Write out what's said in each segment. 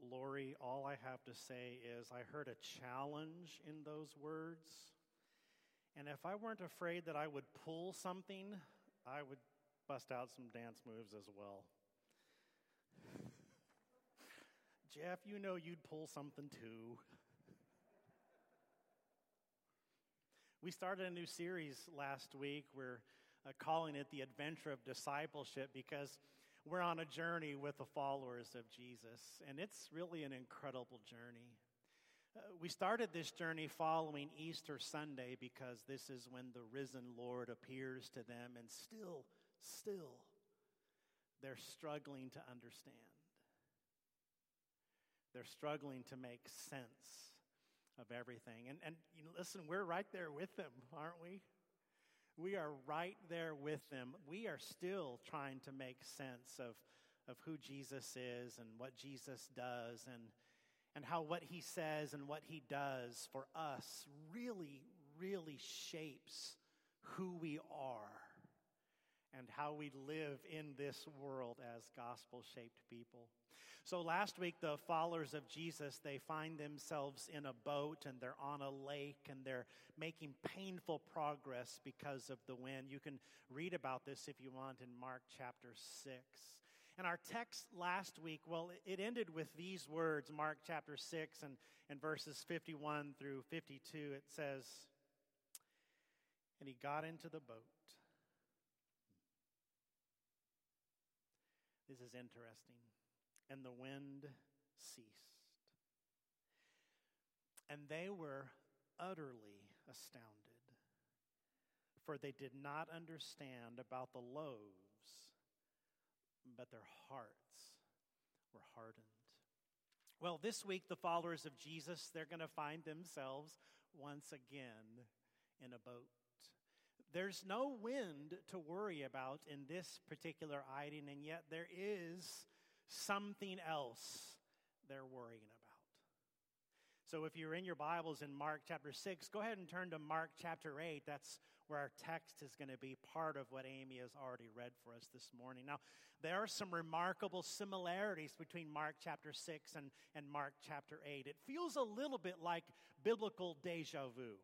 Lori, all I have to say is I heard a challenge in those words. And if I weren't afraid that I would pull something, I would bust out some dance moves as well. Jeff, you know you'd pull something too. we started a new series last week. We're uh, calling it The Adventure of Discipleship because we're on a journey with the followers of Jesus, and it's really an incredible journey. Uh, we started this journey following Easter Sunday because this is when the risen Lord appears to them, and still, still, they're struggling to understand. They're struggling to make sense of everything. And, and you know, listen, we're right there with them, aren't we? We are right there with them. We are still trying to make sense of, of who Jesus is and what Jesus does and, and how what he says and what he does for us really, really shapes who we are and how we live in this world as gospel shaped people. So last week, the followers of Jesus, they find themselves in a boat and they're on a lake and they're making painful progress because of the wind. You can read about this if you want in Mark chapter 6. And our text last week, well, it ended with these words, Mark chapter 6 and, and verses 51 through 52. It says, And he got into the boat. This is interesting and the wind ceased. And they were utterly astounded, for they did not understand about the loaves, but their hearts were hardened. Well, this week, the followers of Jesus, they're going to find themselves once again in a boat. There's no wind to worry about in this particular item, and yet there is something else they're worrying about. So if you're in your Bibles in Mark chapter 6, go ahead and turn to Mark chapter 8. That's where our text is going to be part of what Amy has already read for us this morning. Now, there are some remarkable similarities between Mark chapter 6 and, and Mark chapter 8. It feels a little bit like biblical deja vu.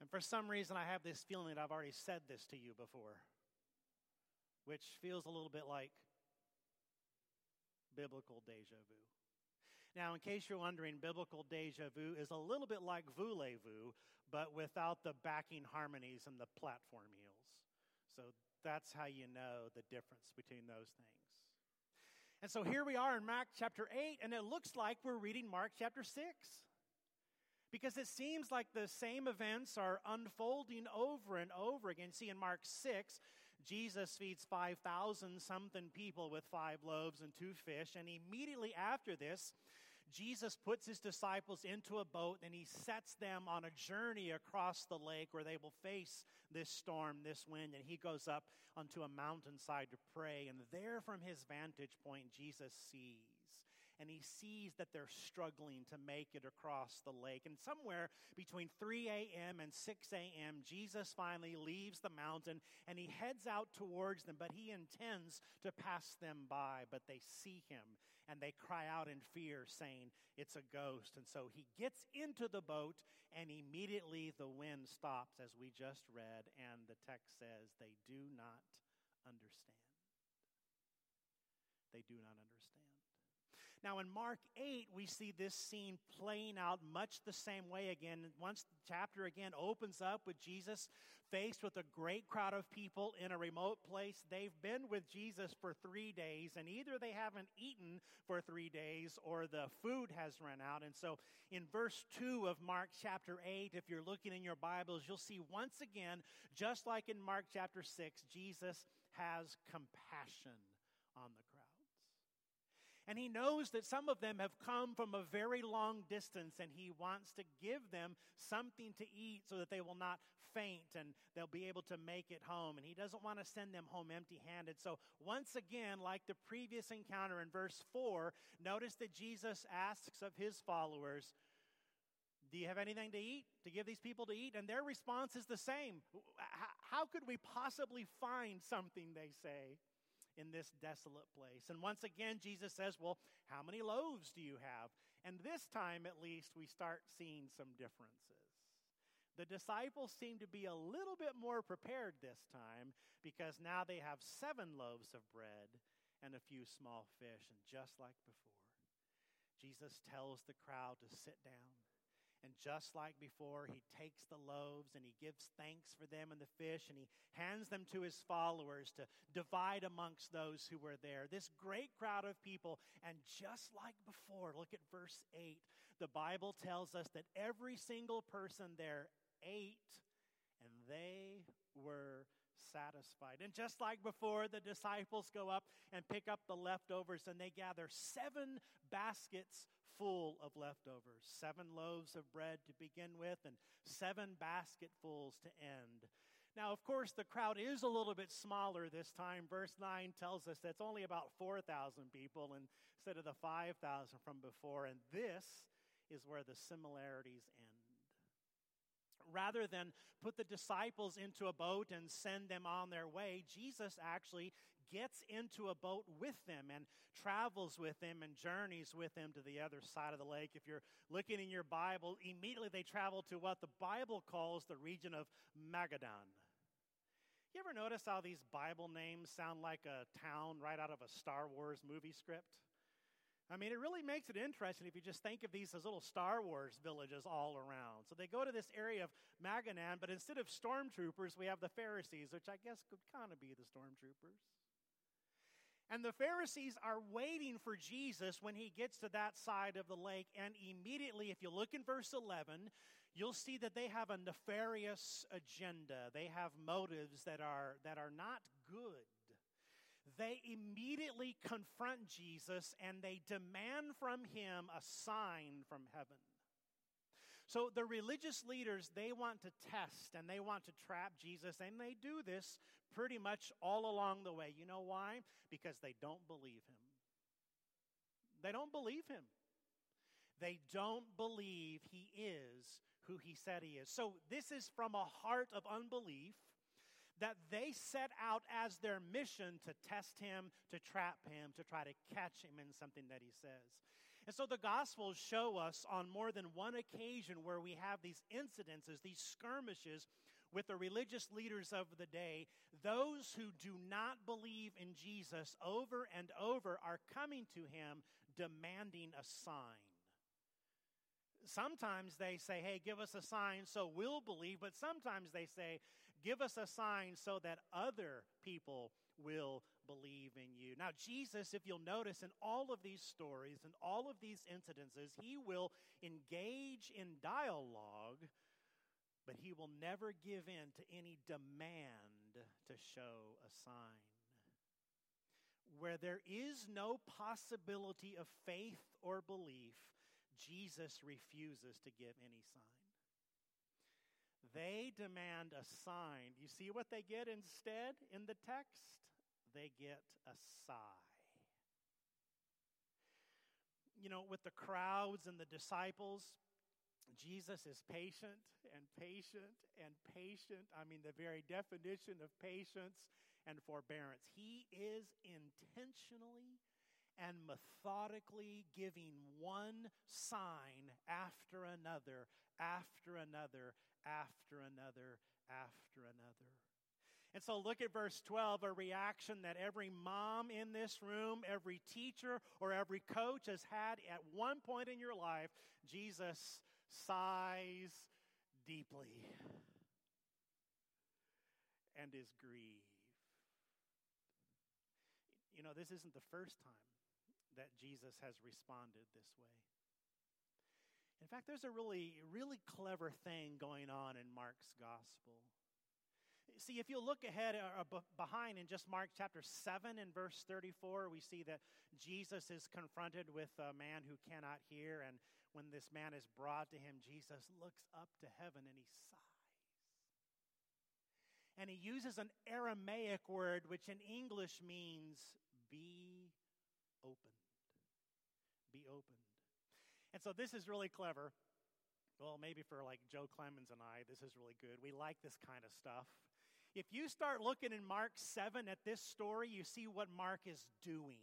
And for some reason, I have this feeling that I've already said this to you before, which feels a little bit like biblical deja vu. Now, in case you're wondering, biblical deja vu is a little bit like voulez-vous, but without the backing harmonies and the platform heels. So that's how you know the difference between those things. And so here we are in Mark chapter 8, and it looks like we're reading Mark chapter 6. Because it seems like the same events are unfolding over and over again. See, in Mark 6, Jesus feeds 5,000 something people with five loaves and two fish. And immediately after this, Jesus puts his disciples into a boat and he sets them on a journey across the lake where they will face this storm, this wind. And he goes up onto a mountainside to pray. And there, from his vantage point, Jesus sees and he sees that they're struggling to make it across the lake. And somewhere between 3 a.m. and 6 a.m., Jesus finally leaves the mountain and he heads out towards them, but he intends to pass them by. But they see him and they cry out in fear, saying, It's a ghost. And so he gets into the boat and immediately the wind stops, as we just read, and the text says, They do not understand. They do not understand. Now, in Mark 8, we see this scene playing out much the same way again. Once the chapter again opens up with Jesus faced with a great crowd of people in a remote place, they've been with Jesus for three days, and either they haven't eaten for three days or the food has run out. And so, in verse 2 of Mark chapter 8, if you're looking in your Bibles, you'll see once again, just like in Mark chapter 6, Jesus has compassion on the crowd. And he knows that some of them have come from a very long distance, and he wants to give them something to eat so that they will not faint and they'll be able to make it home. And he doesn't want to send them home empty handed. So, once again, like the previous encounter in verse 4, notice that Jesus asks of his followers, do you have anything to eat to give these people to eat? And their response is the same. How could we possibly find something, they say? In this desolate place. And once again, Jesus says, Well, how many loaves do you have? And this time, at least, we start seeing some differences. The disciples seem to be a little bit more prepared this time because now they have seven loaves of bread and a few small fish. And just like before, Jesus tells the crowd to sit down. And just like before, he takes the loaves and he gives thanks for them and the fish and he hands them to his followers to divide amongst those who were there. This great crowd of people. And just like before, look at verse 8. The Bible tells us that every single person there ate and they were satisfied. And just like before, the disciples go up and pick up the leftovers and they gather seven baskets full of leftovers. Seven loaves of bread to begin with, and seven basketfuls to end. Now, of course, the crowd is a little bit smaller this time. Verse 9 tells us that's only about 4,000 people instead of the 5,000 from before, and this is where the similarities end. Rather than put the disciples into a boat and send them on their way, Jesus actually gets into a boat with them and travels with them and journeys with them to the other side of the lake. If you're looking in your Bible, immediately they travel to what the Bible calls the region of Magadan. You ever notice how these Bible names sound like a town right out of a Star Wars movie script? I mean, it really makes it interesting if you just think of these as little Star Wars villages all around. So they go to this area of Magadan, but instead of stormtroopers, we have the Pharisees, which I guess could kind of be the stormtroopers. And the Pharisees are waiting for Jesus when he gets to that side of the lake. And immediately, if you look in verse 11, you'll see that they have a nefarious agenda. They have motives that are, that are not good. They immediately confront Jesus and they demand from him a sign from heaven. So the religious leaders, they want to test and they want to trap Jesus, and they do this pretty much all along the way. You know why? Because they don't believe him. They don't believe him. They don't believe he is who he said he is. So this is from a heart of unbelief that they set out as their mission to test him, to trap him, to try to catch him in something that he says. And so the Gospels show us on more than one occasion where we have these incidences, these skirmishes with the religious leaders of the day. Those who do not believe in Jesus over and over are coming to him demanding a sign. Sometimes they say, hey, give us a sign so we'll believe, but sometimes they say, give us a sign so that other people will believe in you. Now, Jesus, if you'll notice in all of these stories and all of these incidences, he will engage in dialogue, but he will never give in to any demand to show a sign. Where there is no possibility of faith or belief, Jesus refuses to give any sign. They demand a sign. You see what they get instead in the text? they get a sigh. You know, with the crowds and the disciples, Jesus is patient and patient and patient. I mean, the very definition of patience and forbearance. He is intentionally and methodically giving one sign after another, after another, after another, after another. And so look at verse 12, a reaction that every mom in this room, every teacher, or every coach has had at one point in your life. Jesus sighs deeply and is grieved. You know, this isn't the first time that Jesus has responded this way. In fact, there's a really, really clever thing going on in Mark's gospel. See, if you look ahead or uh, uh, behind in just Mark chapter 7 and verse 34, we see that Jesus is confronted with a man who cannot hear. And when this man is brought to him, Jesus looks up to heaven and he sighs. And he uses an Aramaic word, which in English means be opened. Be opened. And so this is really clever. Well, maybe for like Joe Clemens and I, this is really good. We like this kind of stuff. If you start looking in Mark 7 at this story, you see what Mark is doing.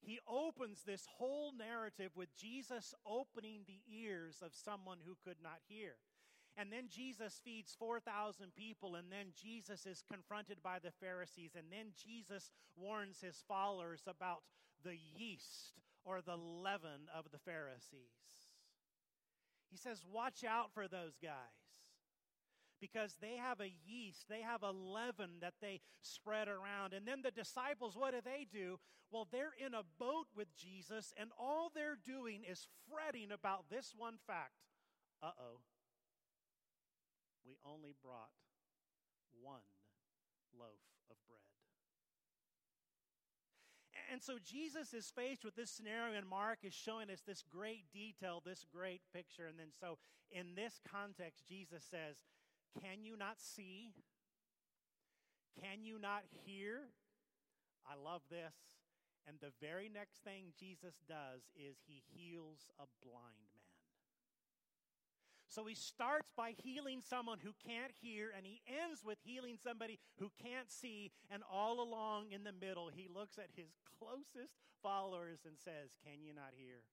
He opens this whole narrative with Jesus opening the ears of someone who could not hear. And then Jesus feeds 4,000 people, and then Jesus is confronted by the Pharisees, and then Jesus warns his followers about the yeast or the leaven of the Pharisees. He says, Watch out for those guys because they have a yeast, they have a leaven that they spread around. And then the disciples, what do they do? Well, they're in a boat with Jesus, and all they're doing is fretting about this one fact uh oh, we only brought one loaf of bread. And so Jesus is faced with this scenario, and Mark is showing us this great detail, this great picture. And then, so in this context, Jesus says, Can you not see? Can you not hear? I love this. And the very next thing Jesus does is he heals a blind man. So he starts by healing someone who can't hear, and he ends with healing somebody who can't see. And all along in the middle, he looks at his closest followers and says, Can you not hear?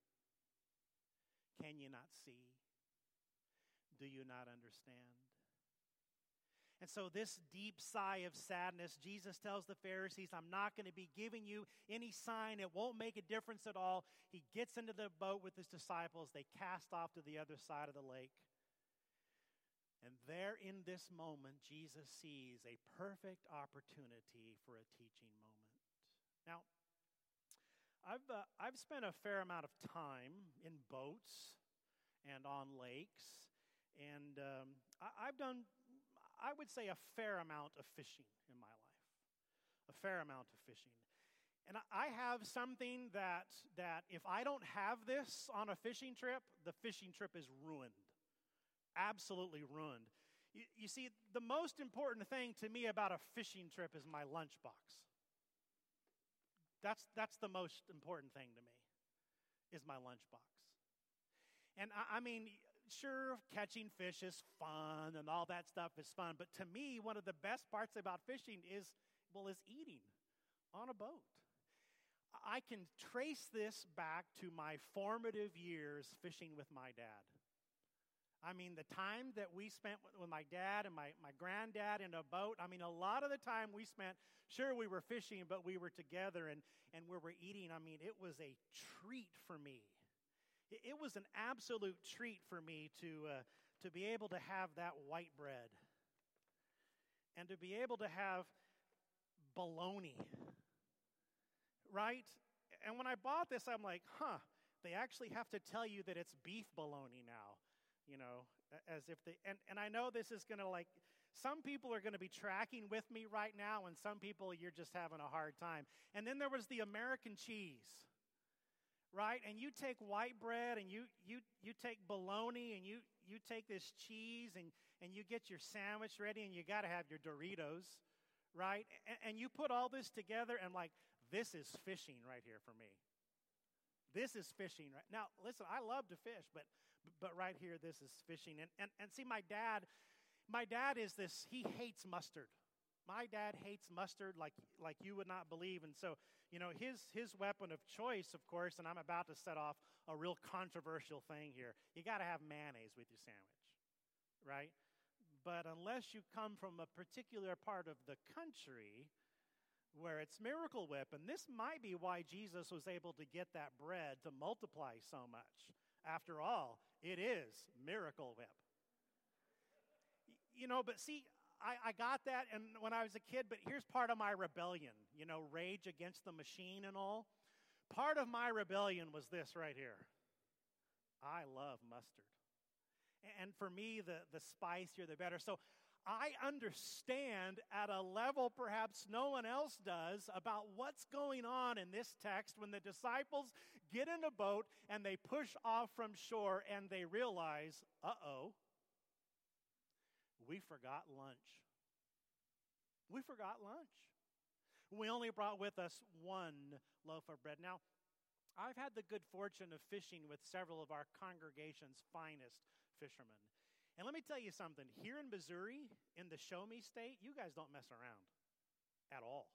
Can you not see? Do you not understand? And so, this deep sigh of sadness, Jesus tells the Pharisees, I'm not going to be giving you any sign. It won't make a difference at all. He gets into the boat with his disciples. They cast off to the other side of the lake. And there in this moment, Jesus sees a perfect opportunity for a teaching moment. Now, I've, uh, I've spent a fair amount of time in boats and on lakes, and um, I, I've done I would say, a fair amount of fishing in my life. A fair amount of fishing. And I have something that, that if I don't have this on a fishing trip, the fishing trip is ruined. Absolutely ruined. You, you see, the most important thing to me about a fishing trip is my lunchbox. That's, that's the most important thing to me, is my lunchbox. And I, I mean, sure, catching fish is fun and all that stuff is fun, but to me, one of the best parts about fishing is, well, is eating on a boat. I can trace this back to my formative years fishing with my dad. I mean, the time that we spent with my dad and my, my granddad in a boat, I mean, a lot of the time we spent, sure, we were fishing, but we were together and, and we were eating. I mean, it was a treat for me it was an absolute treat for me to, uh, to be able to have that white bread and to be able to have bologna, right? And when I bought this, I'm like, huh, they actually have to tell you that it's beef bologna now, you know, as if they, and, and I know this is going to like, some people are going to be tracking with me right now, and some people you're just having a hard time. And then there was the American cheese right? And you take white bread and you, you, you take bologna and you, you take this cheese and, and you get your sandwich ready and you got to have your Doritos, right? And, and you put all this together and like, this is fishing right here for me. This is fishing right now. Listen, I love to fish, but but right here, this is fishing. And and, and see, my dad, my dad is this. He hates mustard. My dad hates mustard like, like you would not believe. And so, you know, his, his weapon of choice, of course, and I'm about to set off a real controversial thing here. You got to have mayonnaise with your sandwich, right? But unless you come from a particular part of the country where it's Miracle Whip, and this might be why Jesus was able to get that bread to multiply so much. After all, it is Miracle Whip. You know, but see, I, I got that and when I was a kid, but here's part of my rebellion, you know, rage against the machine and all. Part of my rebellion was this right here. I love mustard. And for me, the, the spicier, the better. So I understand at a level perhaps no one else does about what's going on in this text when the disciples get in a boat and they push off from shore and they realize, uh oh, we forgot lunch. We forgot lunch. We only brought with us one loaf of bread. Now, I've had the good fortune of fishing with several of our congregation's finest fishermen. And let me tell you something here in Missouri, in the show me state, you guys don't mess around at all.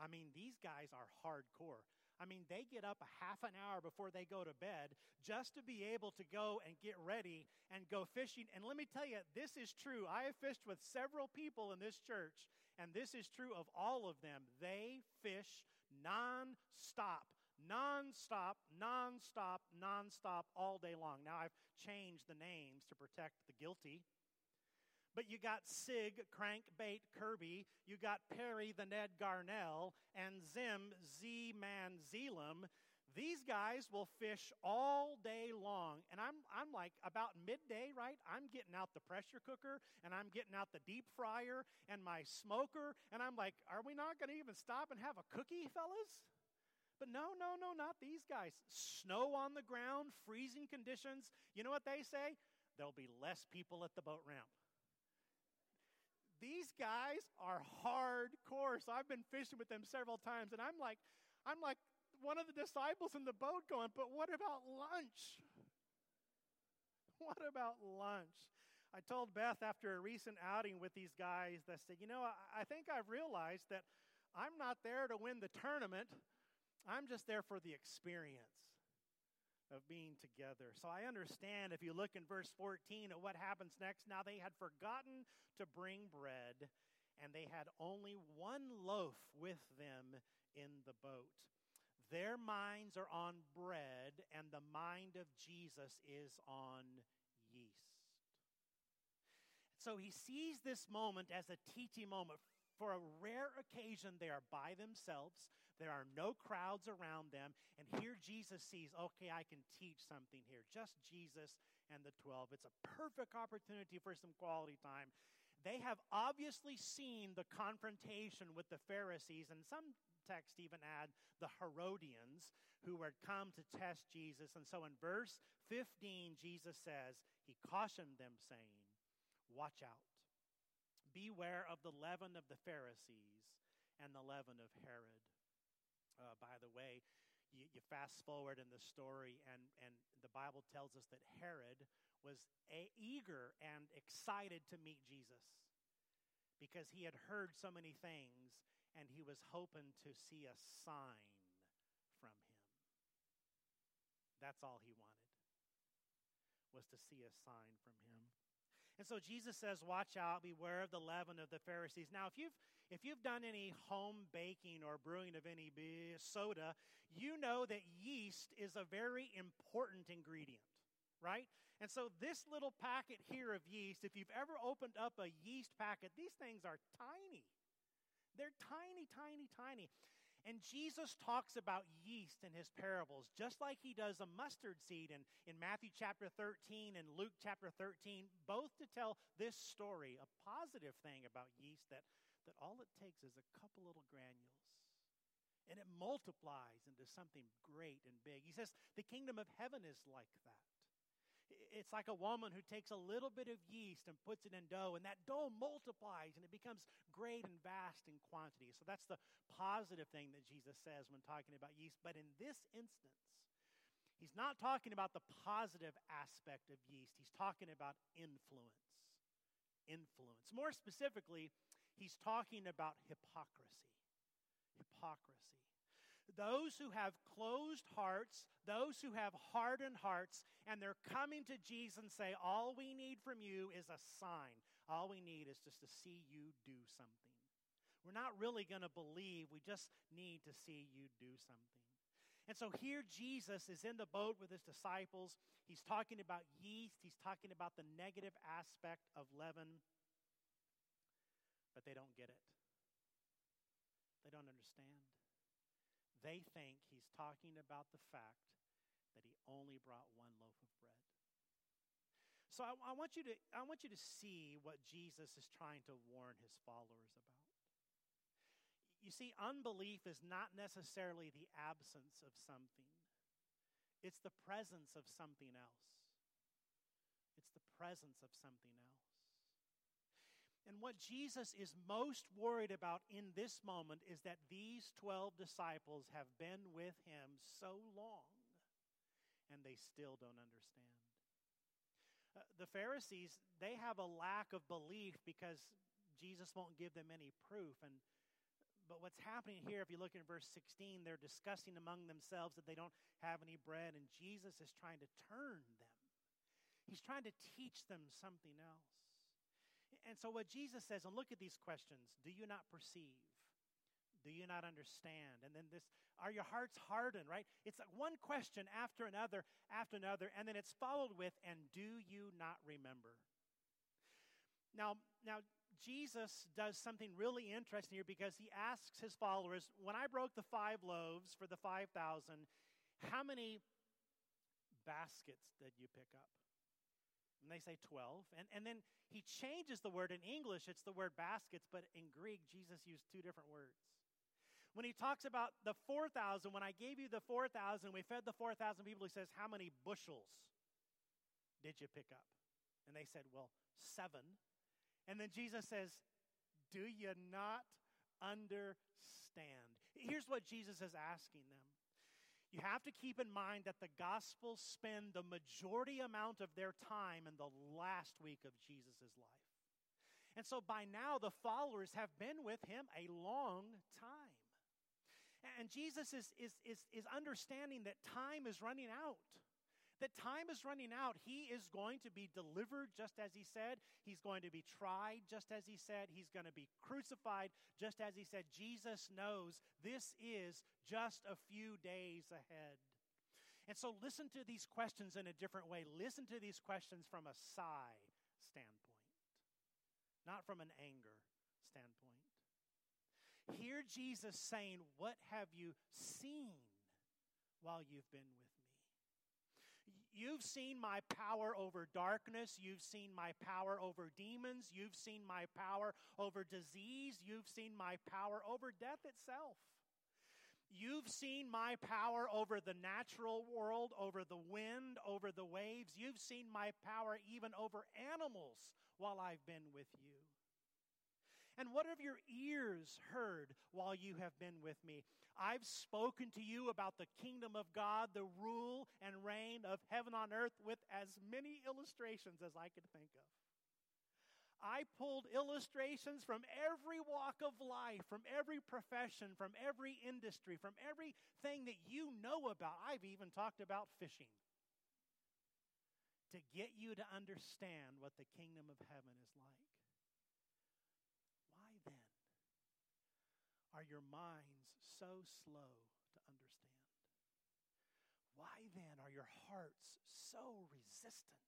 I mean, these guys are hardcore. I mean, they get up a half an hour before they go to bed just to be able to go and get ready and go fishing. And let me tell you, this is true. I have fished with several people in this church, and this is true of all of them. They fish non-stop nonstop, nonstop, nonstop all day long. Now, I've changed the names to protect the guilty. But you got Sig, Crankbait Kirby, you got Perry, the Ned Garnell, and Zim, Z Man Zelam. These guys will fish all day long. And I'm, I'm like, about midday, right? I'm getting out the pressure cooker and I'm getting out the deep fryer and my smoker. And I'm like, are we not going to even stop and have a cookie, fellas? But no, no, no, not these guys. Snow on the ground, freezing conditions. You know what they say? There'll be less people at the boat ramp. These guys are hardcore. So I've been fishing with them several times, and I'm like, I'm like one of the disciples in the boat going, but what about lunch? What about lunch? I told Beth after a recent outing with these guys that said, you know, I, I think I've realized that I'm not there to win the tournament. I'm just there for the experience of being together. So I understand if you look in verse 14 at what happens next. Now they had forgotten to bring bread, and they had only one loaf with them in the boat. Their minds are on bread, and the mind of Jesus is on yeast. So he sees this moment as a teaching moment. For a rare occasion, they are by themselves. There are no crowds around them. And here Jesus sees, okay, I can teach something here. Just Jesus and the 12. It's a perfect opportunity for some quality time. They have obviously seen the confrontation with the Pharisees, and some texts even add the Herodians who had come to test Jesus. And so in verse 15, Jesus says, He cautioned them, saying, Watch out. Beware of the leaven of the Pharisees and the leaven of Herod. Uh, by the way, you, you, fast forward in the story, and, and the Bible tells us that Herod was a, eager and excited to meet Jesus because he had heard so many things, and he was hoping to see a sign from him. That's all he wanted, was to see a sign from him. And so Jesus says, Watch out, beware of the leaven of the Pharisees. Now, if you've if you've done any home baking or brewing of any soda, you know that yeast is a very important ingredient, right? And so, this little packet here of yeast, if you've ever opened up a yeast packet, these things are tiny. They're tiny, tiny, tiny. And Jesus talks about yeast in his parables, just like he does a mustard seed in, in Matthew chapter 13 and Luke chapter 13, both to tell this story, a positive thing about yeast that, that all it takes is a couple little granules. And it multiplies into something great and big. He says the kingdom of heaven is like that. It's like a woman who takes a little bit of yeast and puts it in dough, and that dough multiplies and it becomes great and vast in quantity. So that's the positive thing that Jesus says when talking about yeast. But in this instance, he's not talking about the positive aspect of yeast, he's talking about influence. Influence. More specifically, he's talking about hypocrisy. Hypocrisy. Those who have closed hearts, those who have hardened hearts, and they're coming to Jesus and say, All we need from you is a sign. All we need is just to see you do something. We're not really going to believe, we just need to see you do something. And so here Jesus is in the boat with his disciples. He's talking about yeast, he's talking about the negative aspect of leaven, but they don't get it. They don't understand. They think he's talking about the fact that he only brought one loaf of bread. So I, I, want you to, I want you to see what Jesus is trying to warn his followers about. You see, unbelief is not necessarily the absence of something, it's the presence of something else. It's the presence of something else. And what Jesus is most worried about in this moment is that these 12 disciples have been with him so long and they still don't understand. Uh, the Pharisees, they have a lack of belief because Jesus won't give them any proof. And but what's happening here, if you look in verse 16, they're discussing among themselves that they don't have any bread, and Jesus is trying to turn them. He's trying to teach them something else. And so, what Jesus says, and look at these questions do you not perceive? Do you not understand? And then this, are your hearts hardened, right? It's like one question after another, after another, and then it's followed with, and do you not remember? Now, now Jesus does something really interesting here because he asks his followers, when I broke the five loaves for the 5,000, how many baskets did you pick up? And they say 12. And, and then he changes the word. In English, it's the word baskets, but in Greek, Jesus used two different words. When he talks about the 4,000, when I gave you the 4,000, we fed the 4,000 people, he says, How many bushels did you pick up? And they said, Well, seven. And then Jesus says, Do you not understand? Here's what Jesus is asking them. You have to keep in mind that the Gospels spend the majority amount of their time in the last week of Jesus' life. And so by now, the followers have been with him a long time. And Jesus is, is, is, is understanding that time is running out. That time is running out. He is going to be delivered just as he said. He's going to be tried just as he said. He's going to be crucified just as he said. Jesus knows this is just a few days ahead. And so listen to these questions in a different way. Listen to these questions from a sigh standpoint, not from an anger standpoint. Hear Jesus saying, What have you seen while you've been with? You've seen my power over darkness. You've seen my power over demons. You've seen my power over disease. You've seen my power over death itself. You've seen my power over the natural world, over the wind, over the waves. You've seen my power even over animals while I've been with you. And what have your ears heard while you have been with me? I've spoken to you about the kingdom of God, the rule and reign of heaven on earth, with as many illustrations as I could think of. I pulled illustrations from every walk of life, from every profession, from every industry, from everything that you know about. I've even talked about fishing to get you to understand what the kingdom of heaven is like. Why then are your minds so slow to understand? Why then are your hearts so resistant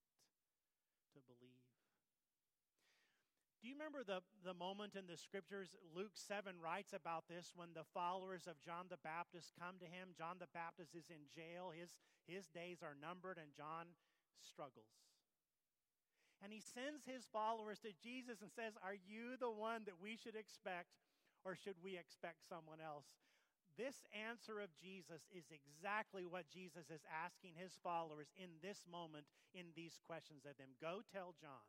to believe? Do you remember the, the moment in the scriptures? Luke 7 writes about this when the followers of John the Baptist come to him. John the Baptist is in jail, his, his days are numbered, and John struggles. And he sends his followers to Jesus and says, Are you the one that we should expect or should we expect someone else? This answer of Jesus is exactly what Jesus is asking his followers in this moment in these questions of them. Go tell John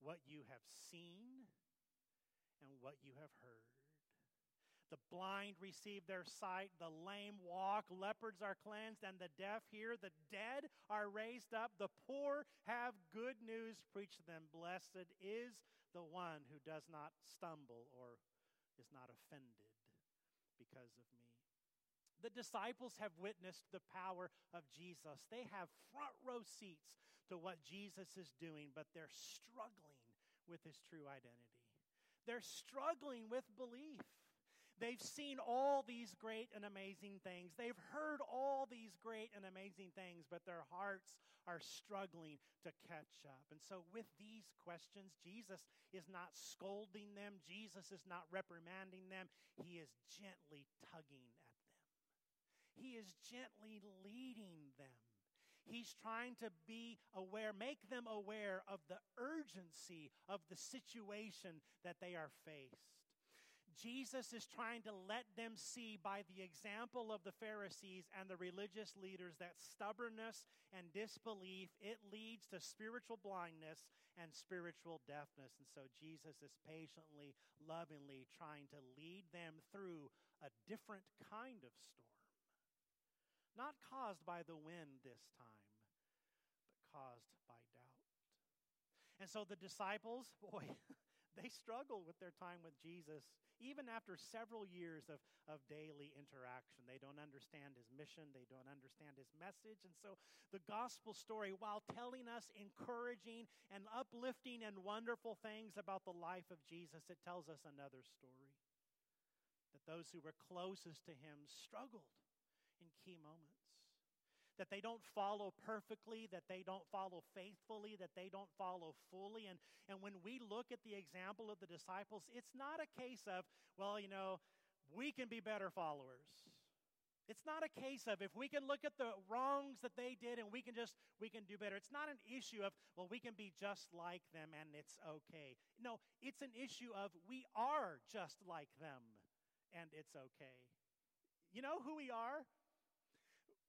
what you have seen and what you have heard. The blind receive their sight, the lame walk, leopards are cleansed, and the deaf hear. The dead are raised up, the poor have good news preached to them. Blessed is the one who does not stumble or is not offended because of me. The disciples have witnessed the power of Jesus. They have front row seats to what Jesus is doing, but they're struggling with his true identity. They're struggling with belief. They've seen all these great and amazing things. They've heard all these great and amazing things, but their hearts are struggling to catch up. And so, with these questions, Jesus is not scolding them, Jesus is not reprimanding them. He is gently tugging at them, He is gently leading them. He's trying to be aware, make them aware of the urgency of the situation that they are faced. Jesus is trying to let them see by the example of the Pharisees and the religious leaders that stubbornness and disbelief it leads to spiritual blindness and spiritual deafness. And so Jesus is patiently, lovingly trying to lead them through a different kind of storm. Not caused by the wind this time, but caused by doubt. And so the disciples, boy, they struggle with their time with Jesus, even after several years of, of daily interaction. They don't understand his mission, they don't understand his message. And so the gospel story, while telling us encouraging and uplifting and wonderful things about the life of Jesus, it tells us another story. That those who were closest to him struggled in key moments that they don't follow perfectly, that they don't follow faithfully, that they don't follow fully. And, and when we look at the example of the disciples, it's not a case of, well, you know, we can be better followers. It's not a case of if we can look at the wrongs that they did and we can just we can do better. It's not an issue of well we can be just like them and it's okay. No, it's an issue of we are just like them and it's okay. You know who we are?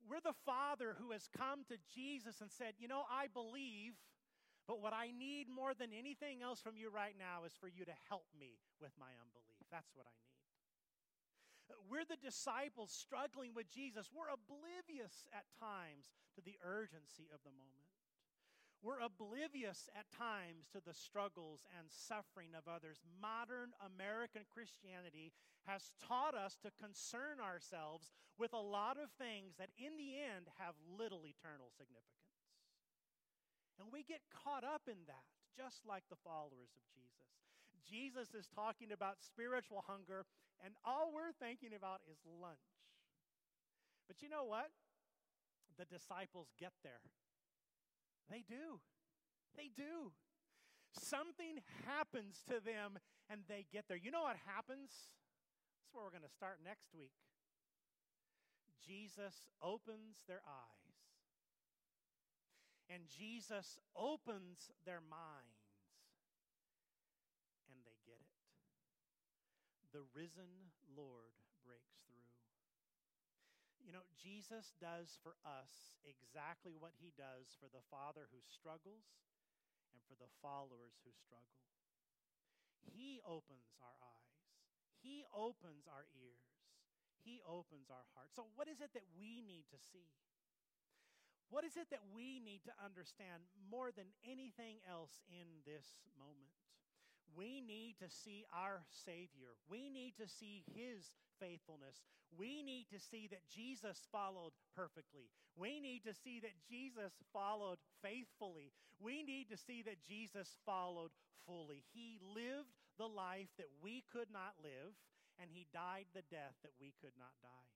We're the Father who has come to Jesus and said, You know, I believe, but what I need more than anything else from you right now is for you to help me with my unbelief. That's what I need. We're the disciples struggling with Jesus. We're oblivious at times to the urgency of the moment. We're oblivious at times to the struggles and suffering of others. Modern American Christianity has taught us to concern ourselves with a lot of things that, in the end, have little eternal significance. And we get caught up in that, just like the followers of Jesus. Jesus is talking about spiritual hunger, and all we're thinking about is lunch. But you know what? The disciples get there they do. They do. Something happens to them and they get there. You know what happens? That's where we're going to start next week. Jesus opens their eyes, and Jesus opens their minds, and they get it. The risen Lord. You know, Jesus does for us exactly what he does for the father who struggles and for the followers who struggle. He opens our eyes, he opens our ears, he opens our hearts. So, what is it that we need to see? What is it that we need to understand more than anything else in this moment? We need to see our Savior. We need to see His faithfulness. We need to see that Jesus followed perfectly. We need to see that Jesus followed faithfully. We need to see that Jesus followed fully. He lived the life that we could not live, and He died the death that we could not die.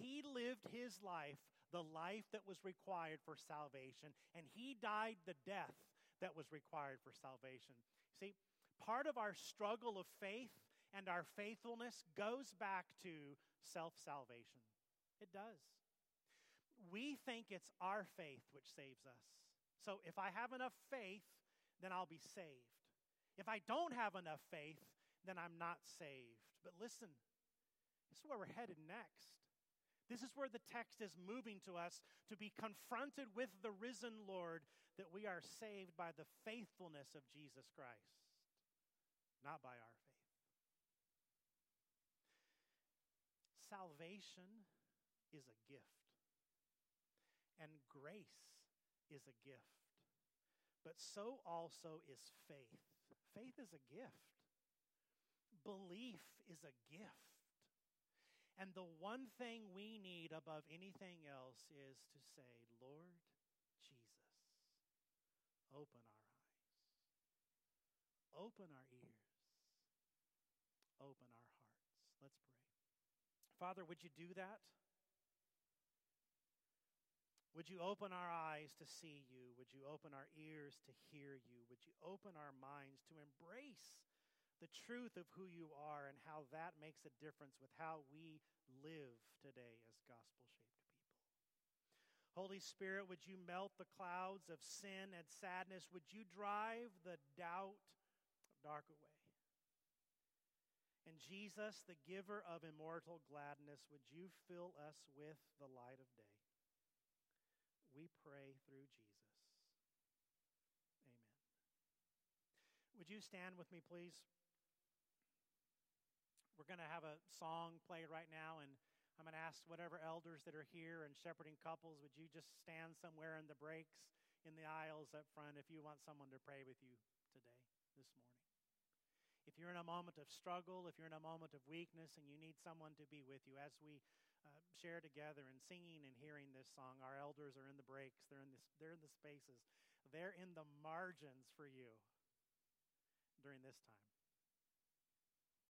He lived His life, the life that was required for salvation, and He died the death that was required for salvation. See, part of our struggle of faith and our faithfulness goes back to self salvation. It does. We think it's our faith which saves us. So if I have enough faith, then I'll be saved. If I don't have enough faith, then I'm not saved. But listen, this is where we're headed next. This is where the text is moving to us to be confronted with the risen Lord that we are saved by the faithfulness of Jesus Christ not by our faith. Salvation is a gift, and grace is a gift, but so also is faith. Faith is a gift, belief is a gift. And the one thing we need above anything else is to say, Lord Jesus, open our eyes, open our ears open our hearts. Let's pray. Father, would you do that? Would you open our eyes to see you? Would you open our ears to hear you? Would you open our minds to embrace the truth of who you are and how that makes a difference with how we live today as gospel shaped people? Holy Spirit, would you melt the clouds of sin and sadness? Would you drive the doubt dark away? And Jesus, the giver of immortal gladness, would you fill us with the light of day? We pray through Jesus. Amen. Would you stand with me, please? We're going to have a song played right now, and I'm going to ask whatever elders that are here and shepherding couples, would you just stand somewhere in the breaks in the aisles up front if you want someone to pray with you today, this morning. If you're in a moment of struggle, if you're in a moment of weakness and you need someone to be with you, as we uh, share together and singing and hearing this song, our elders are in the breaks, they're in, this, they're in the spaces, they're in the margins for you during this time.